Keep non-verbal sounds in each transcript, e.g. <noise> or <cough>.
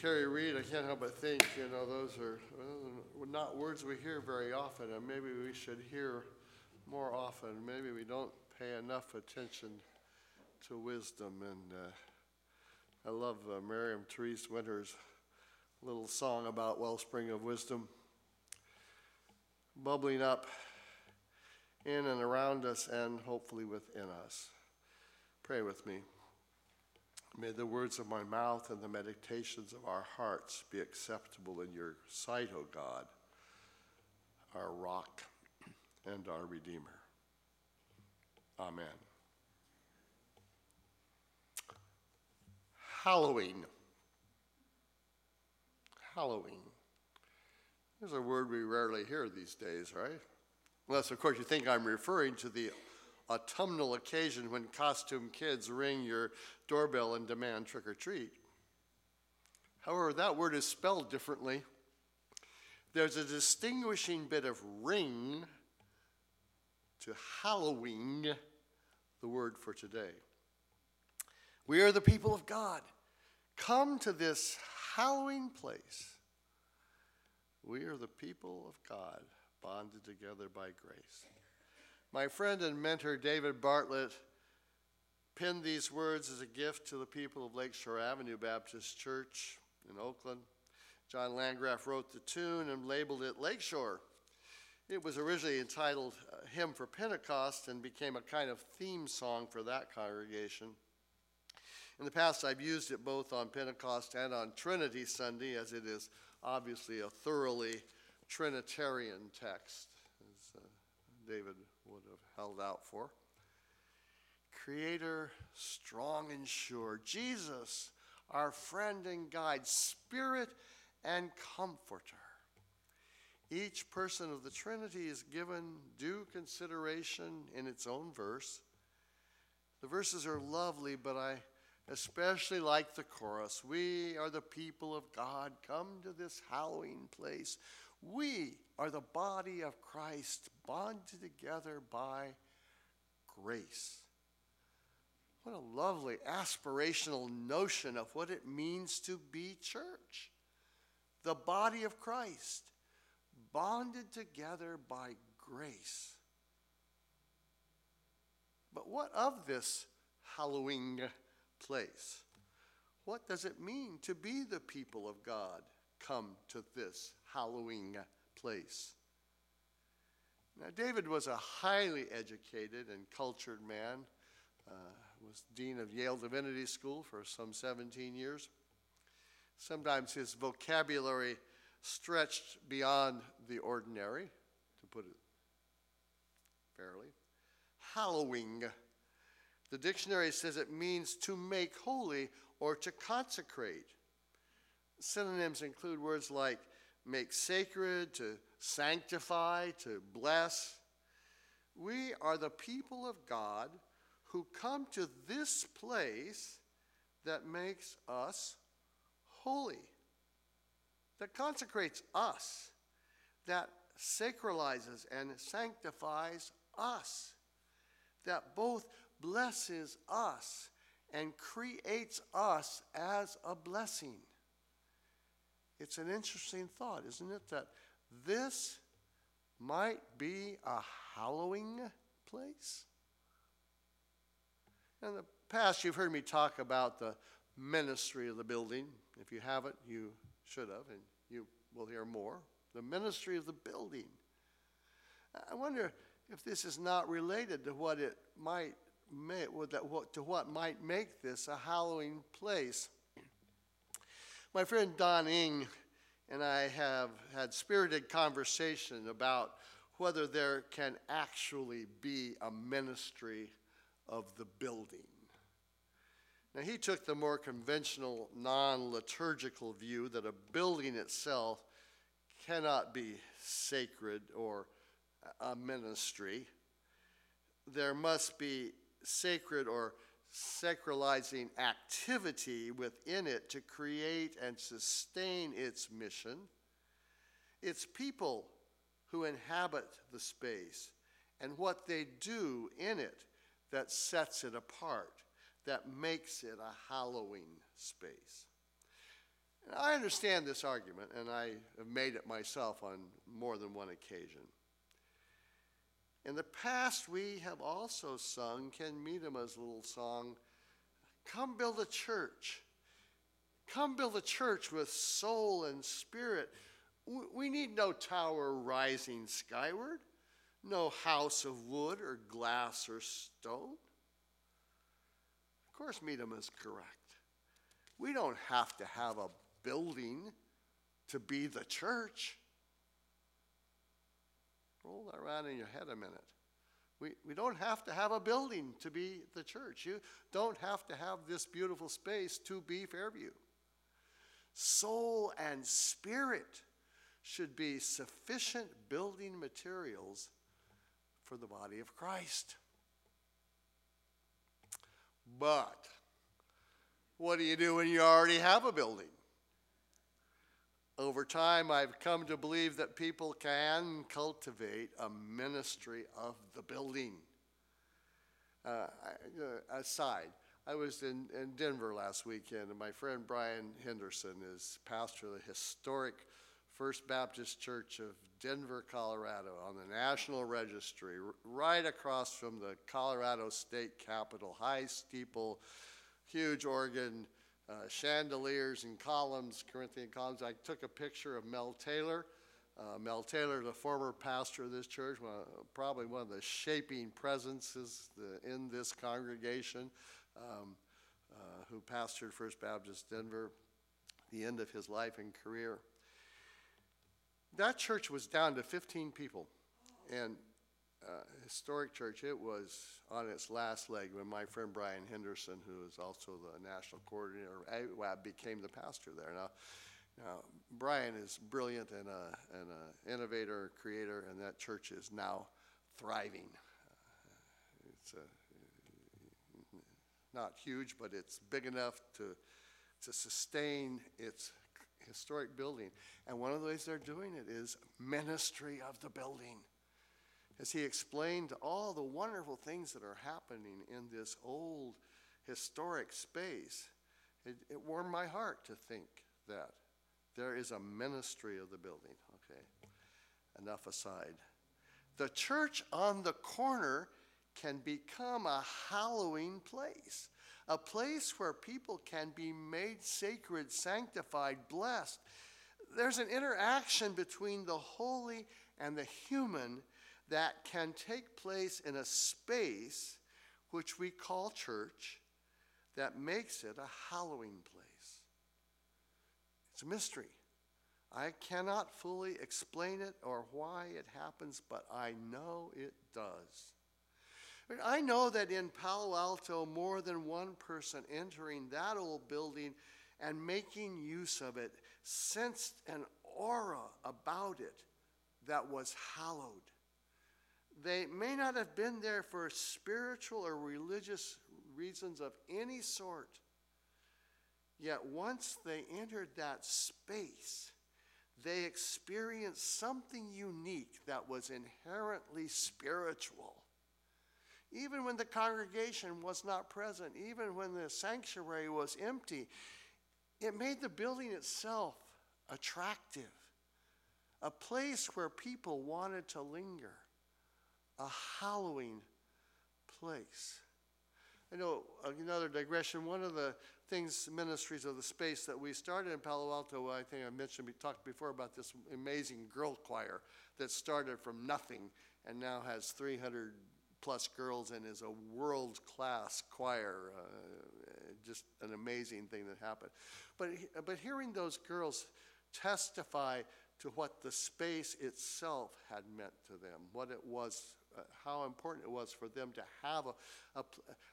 Carrie Reed, I can't help but think, you know, those are not words we hear very often, and maybe we should hear more often. Maybe we don't pay enough attention to wisdom. And uh, I love uh, Miriam Therese Winter's little song about wellspring of wisdom bubbling up in and around us and hopefully within us. Pray with me. May the words of my mouth and the meditations of our hearts be acceptable in your sight, O God, our rock and our Redeemer. Amen. Hallowing. Hallowing. There's a word we rarely hear these days, right? Unless, of course, you think I'm referring to the autumnal occasion when costume kids ring your doorbell and demand trick or treat. However, that word is spelled differently. There's a distinguishing bit of ring to hallowing, the word for today. We are the people of God. Come to this hallowing place. We are the people of God, bonded together by grace. My friend and mentor David Bartlett penned these words as a gift to the people of Lakeshore Avenue Baptist Church in Oakland. John Landgraf wrote the tune and labeled it Lakeshore. It was originally entitled uh, Hymn for Pentecost and became a kind of theme song for that congregation. In the past, I've used it both on Pentecost and on Trinity Sunday, as it is obviously a thoroughly Trinitarian text, as uh, David would have held out for. Creator, strong and sure, Jesus, our friend and guide, Spirit and Comforter. Each person of the Trinity is given due consideration in its own verse. The verses are lovely, but I especially like the chorus. We are the people of God, come to this hallowing place. We are the body of Christ, bonded together by grace. What a lovely aspirational notion of what it means to be church. The body of Christ bonded together by grace. But what of this hallowing place? What does it mean to be the people of God come to this hallowing place? Now, David was a highly educated and cultured man, uh, was dean of Yale Divinity School for some 17 years. Sometimes his vocabulary stretched beyond the ordinary, to put it fairly. Hallowing. The dictionary says it means to make holy or to consecrate. Synonyms include words like make sacred, to sanctify, to bless. We are the people of God who come to this place that makes us holy that consecrates us, that sacralizes and sanctifies us, that both blesses us and creates us as a blessing. It's an interesting thought, isn't it? That this might be a hallowing place. In the past, you've heard me talk about the ministry of the building. If you haven't, you should have, and you will hear more. The ministry of the building. I wonder if this is not related to what it might make, to what might make this a hallowing place. My friend Don Ing and I have had spirited conversation about whether there can actually be a ministry of the building. Now, he took the more conventional, non liturgical view that a building itself cannot be sacred or a ministry. There must be sacred or sacralizing activity within it to create and sustain its mission. It's people who inhabit the space and what they do in it that sets it apart that makes it a hallowing space. And I understand this argument, and I have made it myself on more than one occasion. In the past, we have also sung Ken Medema's little song, Come Build a Church. Come build a church with soul and spirit. We need no tower rising skyward, no house of wood or glass or stone. Of course, Medema is correct. We don't have to have a building to be the church. Roll that around in your head a minute. We, we don't have to have a building to be the church. You don't have to have this beautiful space to be Fairview. Soul and spirit should be sufficient building materials for the body of Christ. But what do you do when you already have a building? Over time, I've come to believe that people can cultivate a ministry of the building. Uh, uh, aside, I was in, in Denver last weekend, and my friend Brian Henderson is pastor of the historic First Baptist Church of Denver, Colorado, on the National Registry, right across from the Colorado State Capitol, high steeple, huge organ uh, chandeliers and columns, Corinthian columns. I took a picture of Mel Taylor. Uh, Mel Taylor, the former pastor of this church, one, probably one of the shaping presences the, in this congregation, um, uh, who pastored First Baptist Denver, the end of his life and career. That church was down to 15 people. And uh, historic church, it was on its last leg when my friend Brian Henderson, who is also the national coordinator of AWAB, became the pastor there. Now, now Brian is brilliant and an and innovator, creator, and that church is now thriving. Uh, it's a, not huge, but it's big enough to, to sustain its historic building. And one of the ways they're doing it is ministry of the building as he explained all the wonderful things that are happening in this old historic space, it, it warmed my heart to think that there is a ministry of the building. Okay, enough aside. The church on the corner can become a hallowing place, a place where people can be made sacred, sanctified, blessed. There's an interaction between the holy and the human that can take place in a space which we call church that makes it a hallowing place. It's a mystery. I cannot fully explain it or why it happens, but I know it does. I know that in Palo Alto, more than one person entering that old building and making use of it sensed an aura about it that was hallowed. They may not have been there for spiritual or religious reasons of any sort. Yet once they entered that space, they experienced something unique that was inherently spiritual. Even when the congregation was not present, even when the sanctuary was empty, it made the building itself attractive, a place where people wanted to linger a hallowing place. I know another digression. One of the things, ministries of the space that we started in Palo Alto, I think I mentioned, we talked before about this amazing girl choir that started from nothing and now has 300 plus girls and is a world class choir. Uh, just an amazing thing that happened. But, but hearing those girls testify to what the space itself had meant to them, what it was uh, how important it was for them to have a, a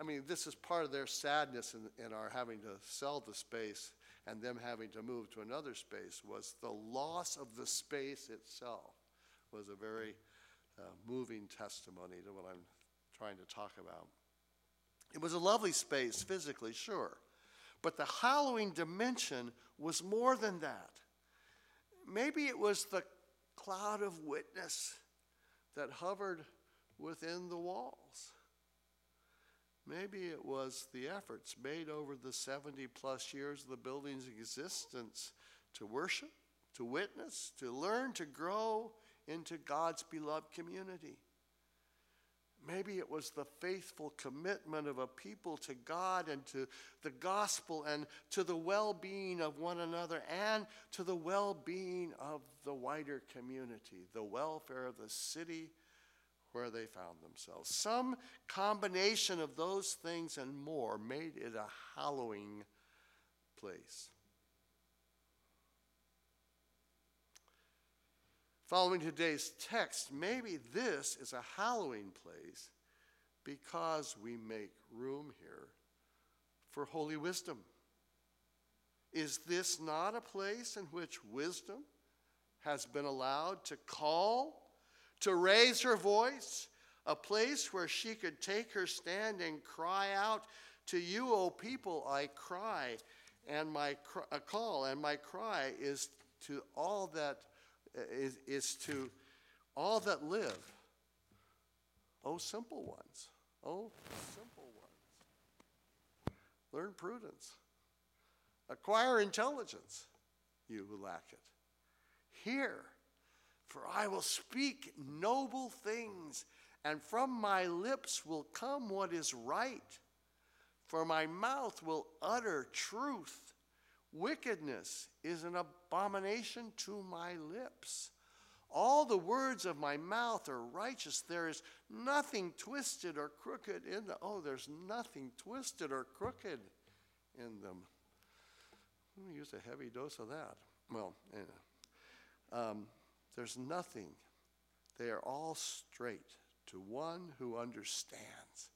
I mean, this is part of their sadness in, in our having to sell the space and them having to move to another space was the loss of the space itself was a very uh, moving testimony to what I'm trying to talk about. It was a lovely space physically, sure, but the hallowing dimension was more than that. Maybe it was the cloud of witness that hovered within the walls. Maybe it was the efforts made over the 70 plus years of the building's existence to worship, to witness, to learn, to grow into God's beloved community. Maybe it was the faithful commitment of a people to God and to the gospel and to the well being of one another and to the well being of the wider community, the welfare of the city where they found themselves. Some combination of those things and more made it a hallowing place. Following today's text, maybe this is a hallowing place because we make room here for holy wisdom. Is this not a place in which wisdom has been allowed to call, to raise her voice, a place where she could take her stand and cry out, To you, O people, I cry, and my cr- call, and my cry is to all that eh, is, is to all that live. Oh, simple ones. Oh, simple ones. Learn prudence. Acquire intelligence, you who lack it. Hear, for I will speak noble things, and from my lips will come what is right. For my mouth will utter truth. Wickedness is an abomination to my lips. All the words of my mouth are righteous. There is nothing twisted or crooked in them. Oh, there's nothing twisted or crooked in them. Let me use a heavy dose of that. Well, um, there's nothing. They are all straight to one who understands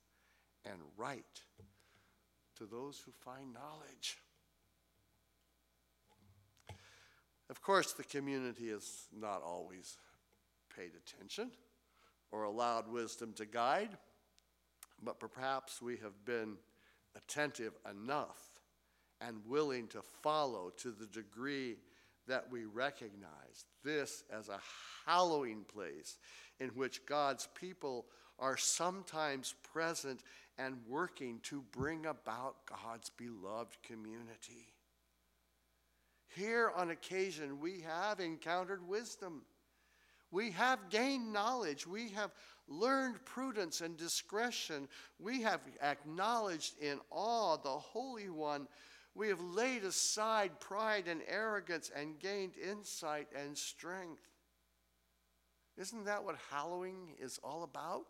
and right to those who find knowledge. Of course, the community has not always paid attention or allowed wisdom to guide, but perhaps we have been attentive enough and willing to follow to the degree that we recognize this as a hallowing place in which God's people are sometimes present and working to bring about God's beloved community. Here, on occasion, we have encountered wisdom. We have gained knowledge. We have learned prudence and discretion. We have acknowledged in awe the Holy One. We have laid aside pride and arrogance and gained insight and strength. Isn't that what hallowing is all about?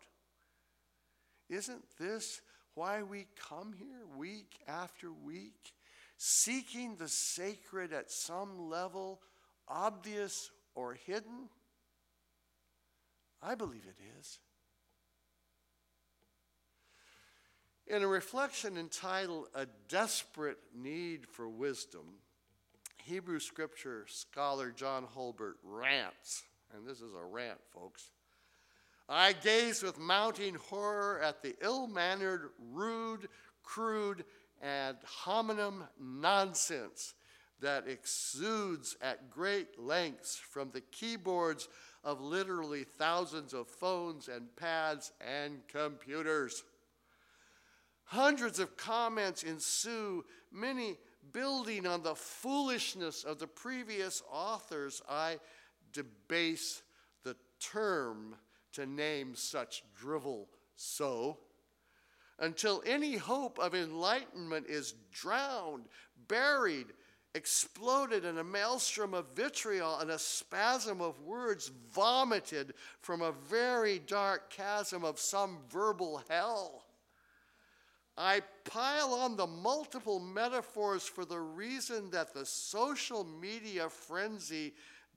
Isn't this why we come here week after week? seeking the sacred at some level, obvious or hidden? I believe it is. In a reflection entitled A Desperate Need for Wisdom, Hebrew scripture scholar John Holbert rants, and this is a rant, folks. I gaze with mounting horror at the ill mannered, rude, crude, ad hominem nonsense that exudes at great lengths from the keyboards of literally thousands of phones and pads and computers. Hundreds of comments ensue, many building on the foolishness of the previous authors. I debase the term to name such drivel so until any hope of enlightenment is drowned, buried, exploded in a maelstrom of vitriol and a spasm of words vomited from a very dark chasm of some verbal hell. I pile on the multiple metaphors for the reason that the social media frenzy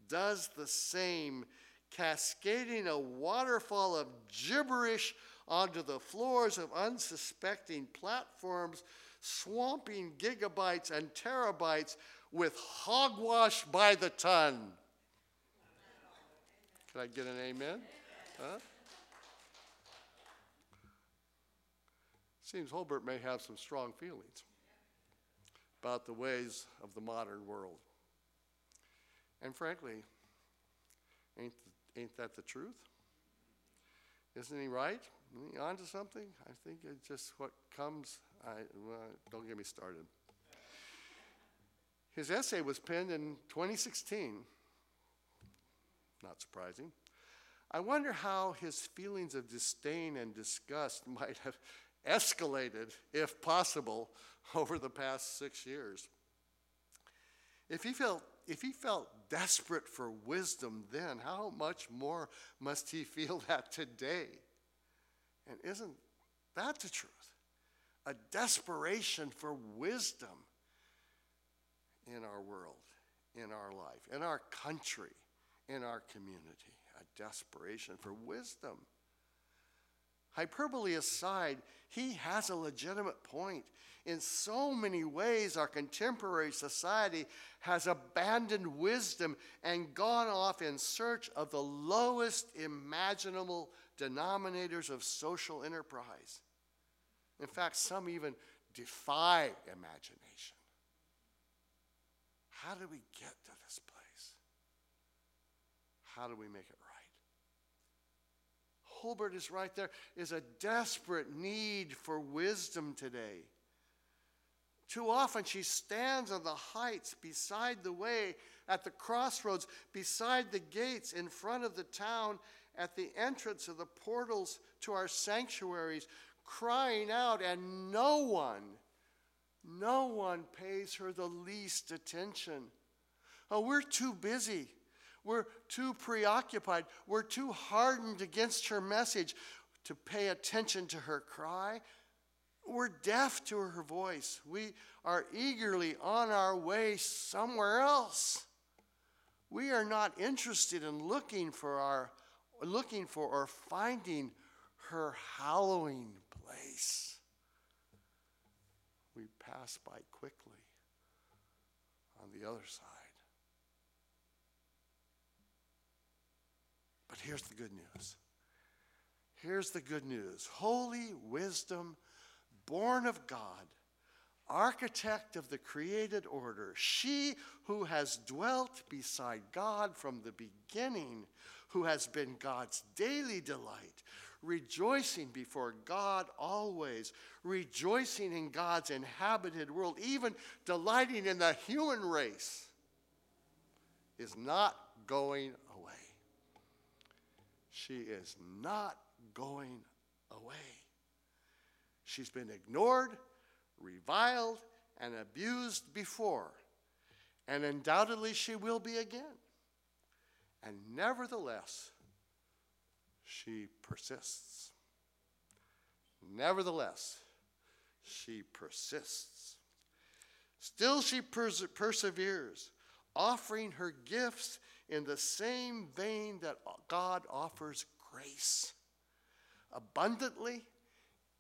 does the same, cascading a waterfall of gibberish onto the floors of unsuspecting platforms, swamping gigabytes and terabytes with hogwash by the ton. Can I get an amen? Huh? Seems Holbert may have some strong feelings about the ways of the modern world. And frankly, ain't, ain't that the truth? Isn't he right? On to something? I think it's just what comes. I, well, don't get me started. His essay was penned in 2016. Not surprising. I wonder how his feelings of disdain and disgust <laughs> might have escalated, if possible, <laughs> over the past six years. If he felt, if he felt desperate for wisdom then, how much more must he feel <laughs> that today? And isn't that the truth? A desperation for wisdom in our world, in our life, in our country, in our community. A desperation for wisdom. Hyperbole aside, he has a legitimate point. In so many ways, our contemporary society has abandoned wisdom and gone off in search of the lowest imaginable denominators of social enterprise. In fact, some even defy imagination. How do we get to this place? How do we make it right? Holbert is right there, is a desperate need for wisdom today. Too often she stands on the heights beside the way, at the crossroads, beside the gates, in front of the town, at the entrance of the portals to our sanctuaries, crying out, and no one, no one pays her the least attention. Oh, we're too busy. We're too preoccupied. We're too hardened against her message to pay attention to her cry. We're deaf to her voice. We are eagerly on our way somewhere else. We are not interested in looking for our looking for or finding her hallowing place. We pass by quickly on the other side. But here's the good news. Here's the good news Holy wisdom, born of God, architect of the created order, she who has dwelt beside God from the beginning, who has been God's daily delight, rejoicing before God always, rejoicing in God's inhabited world, even delighting in the human race, is not going. She is not going away. She's been ignored, reviled, and abused before, and undoubtedly she will be again. And nevertheless, she persists. Nevertheless, she persists. Still, she perse- perseveres, offering her gifts in the same vein that God offers grace abundantly,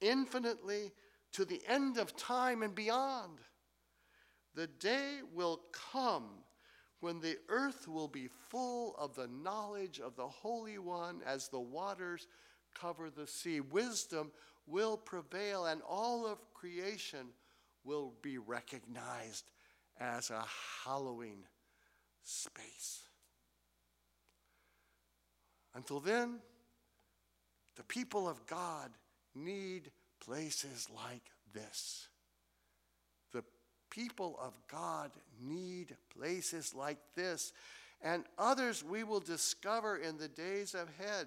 infinitely, to the end of time and beyond. The day will come when the earth will be full of the knowledge of the Holy One as the waters cover the sea. Wisdom will prevail, and all of creation will be recognized as a hallowing space. Until then, the people of God need places like this. The people of God need places like this and others we will discover in the days ahead.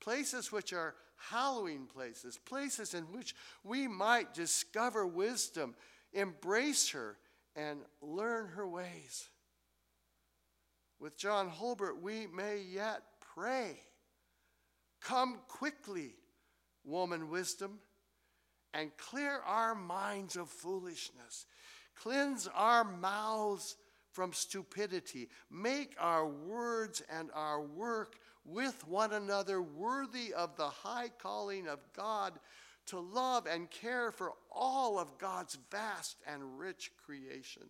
Places which are hallowing places, places in which we might discover wisdom, embrace her, and learn her ways. With John Holbert, we may yet pray. Come quickly, woman wisdom, and clear our minds of foolishness. Cleanse our mouths from stupidity. Make our words and our work with one another worthy of the high calling of God to love and care for all of God's vast and rich creation.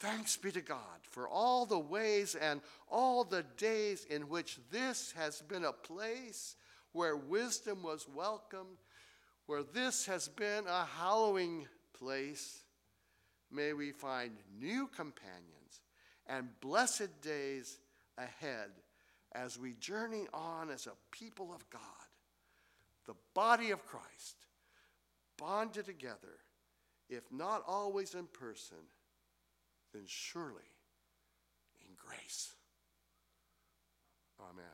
Thanks be to God for all the ways and all the days in which this has been a place where wisdom was welcomed, where this has been a hallowing place. May we find new companions and blessed days ahead as we journey on as a people of God, the body of Christ, bonded together if not always in person, then surely in grace. Amen.